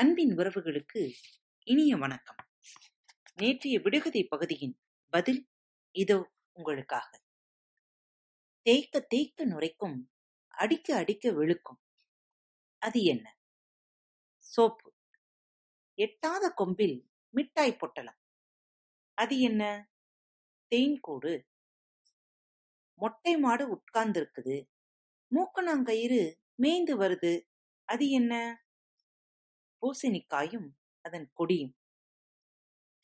அன்பின் உறவுகளுக்கு இனிய வணக்கம். நேற்றைய விடுகதை பகுதியின் பதில் இதோ உங்களுக்காக. தேய்க்க தேய்க்க நுரைக்கும் அடிக்க அடிக்க வெளுக்கும் அது என்ன? சோப்பு. எட்டாத கொம்பில் மிட்டாய் பொட்டலம். அது என்ன? தேன்கூடு. மொட்டை மாடு உட்கார்ந்திருக்குது. மூக்கணாங்கயிறு மேய்ந்து வருது. அது என்ன? பூசணிக்காயும் அதன் கொடியும்.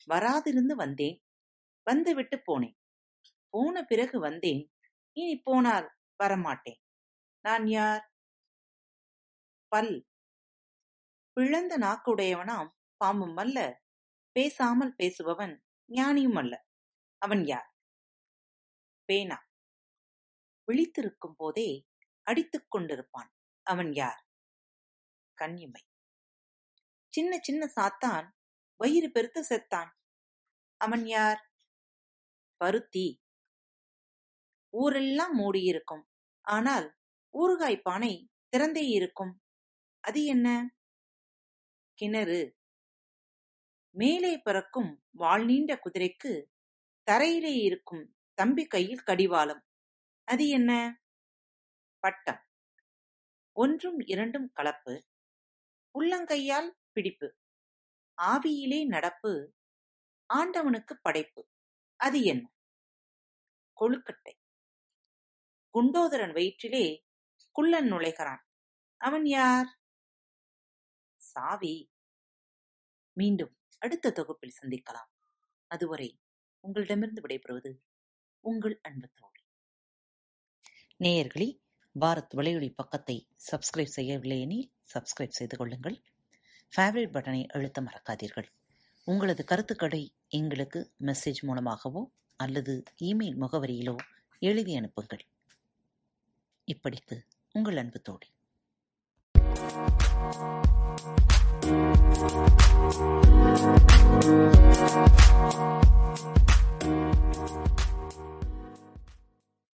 வராதிருந்து வந்தேன். வந்துவிட்டு போனேன். போன பிறகு வந்தேன். இனி போனால் வரமாட்டேன். நான் யார்? பல். பிளந்த நாக்குடையவனாம் பாம்பும் அல்ல. பேசாமல் பேசுபவன் ஞானியும் அல்ல. அவன் யார்? பேனா. விழித்திருக்கும் போதே அடித்துக் கொண்டிருப்பான். அவன் யார்? கன்னிமை சின்ன சின்ன சாத்தான் வயிறு பெருத்து செத்தான். அவன் யார்? பருத்தி. ஊரெல்லாம் மூடியிருக்கும். ஆனால் ஊறுகாய் பானை திறந்தே இருக்கும். அது என்ன? கிணறு. மேலே பறக்கும் வால் நீண்ட குதிரைக்கு தரையிலே இருக்கும் தம்பி கையில் கடிவாளம். அது என்ன? பட்டம். ஒன்றும் இரண்டும் கலப்பு. உள்ளங்கையால் பிடிப்பு. ஆவியிலே நடப்பு ஆண்டவனுக்கு படைப்பு. அது என்ன? கொழுக்கட்டை. குண்டோதரன் வயிற்றிலே குள்ளன் நுழைகிறான். அவன் யார்? சாவி. மீண்டும் அடுத்த தொகுப்பில் சந்திக்கலாம். அதுவரை உங்களிடமிருந்து விடைபெறுவது உங்கள் அன்பு தோழி. நேயர்களே பாரத் வலையொலி பக்கத்தை சப்ஸ்கிரைப் செய்யவில்லை எனில் சப்ஸ்கிரைப் செய்து கொள்ளுங்கள். ஃபேவரட் பட்டனை அழுத்த மறக்காதீர்கள். உங்களது கருத்துக்களை எங்களுக்கு மெசேஜ் மூலமாகவோ அல்லது இமெயில் முகவரியிலோ எழுதி அனுப்புங்கள். இப்படிக்கு உங்கள் அன்பு தோழி.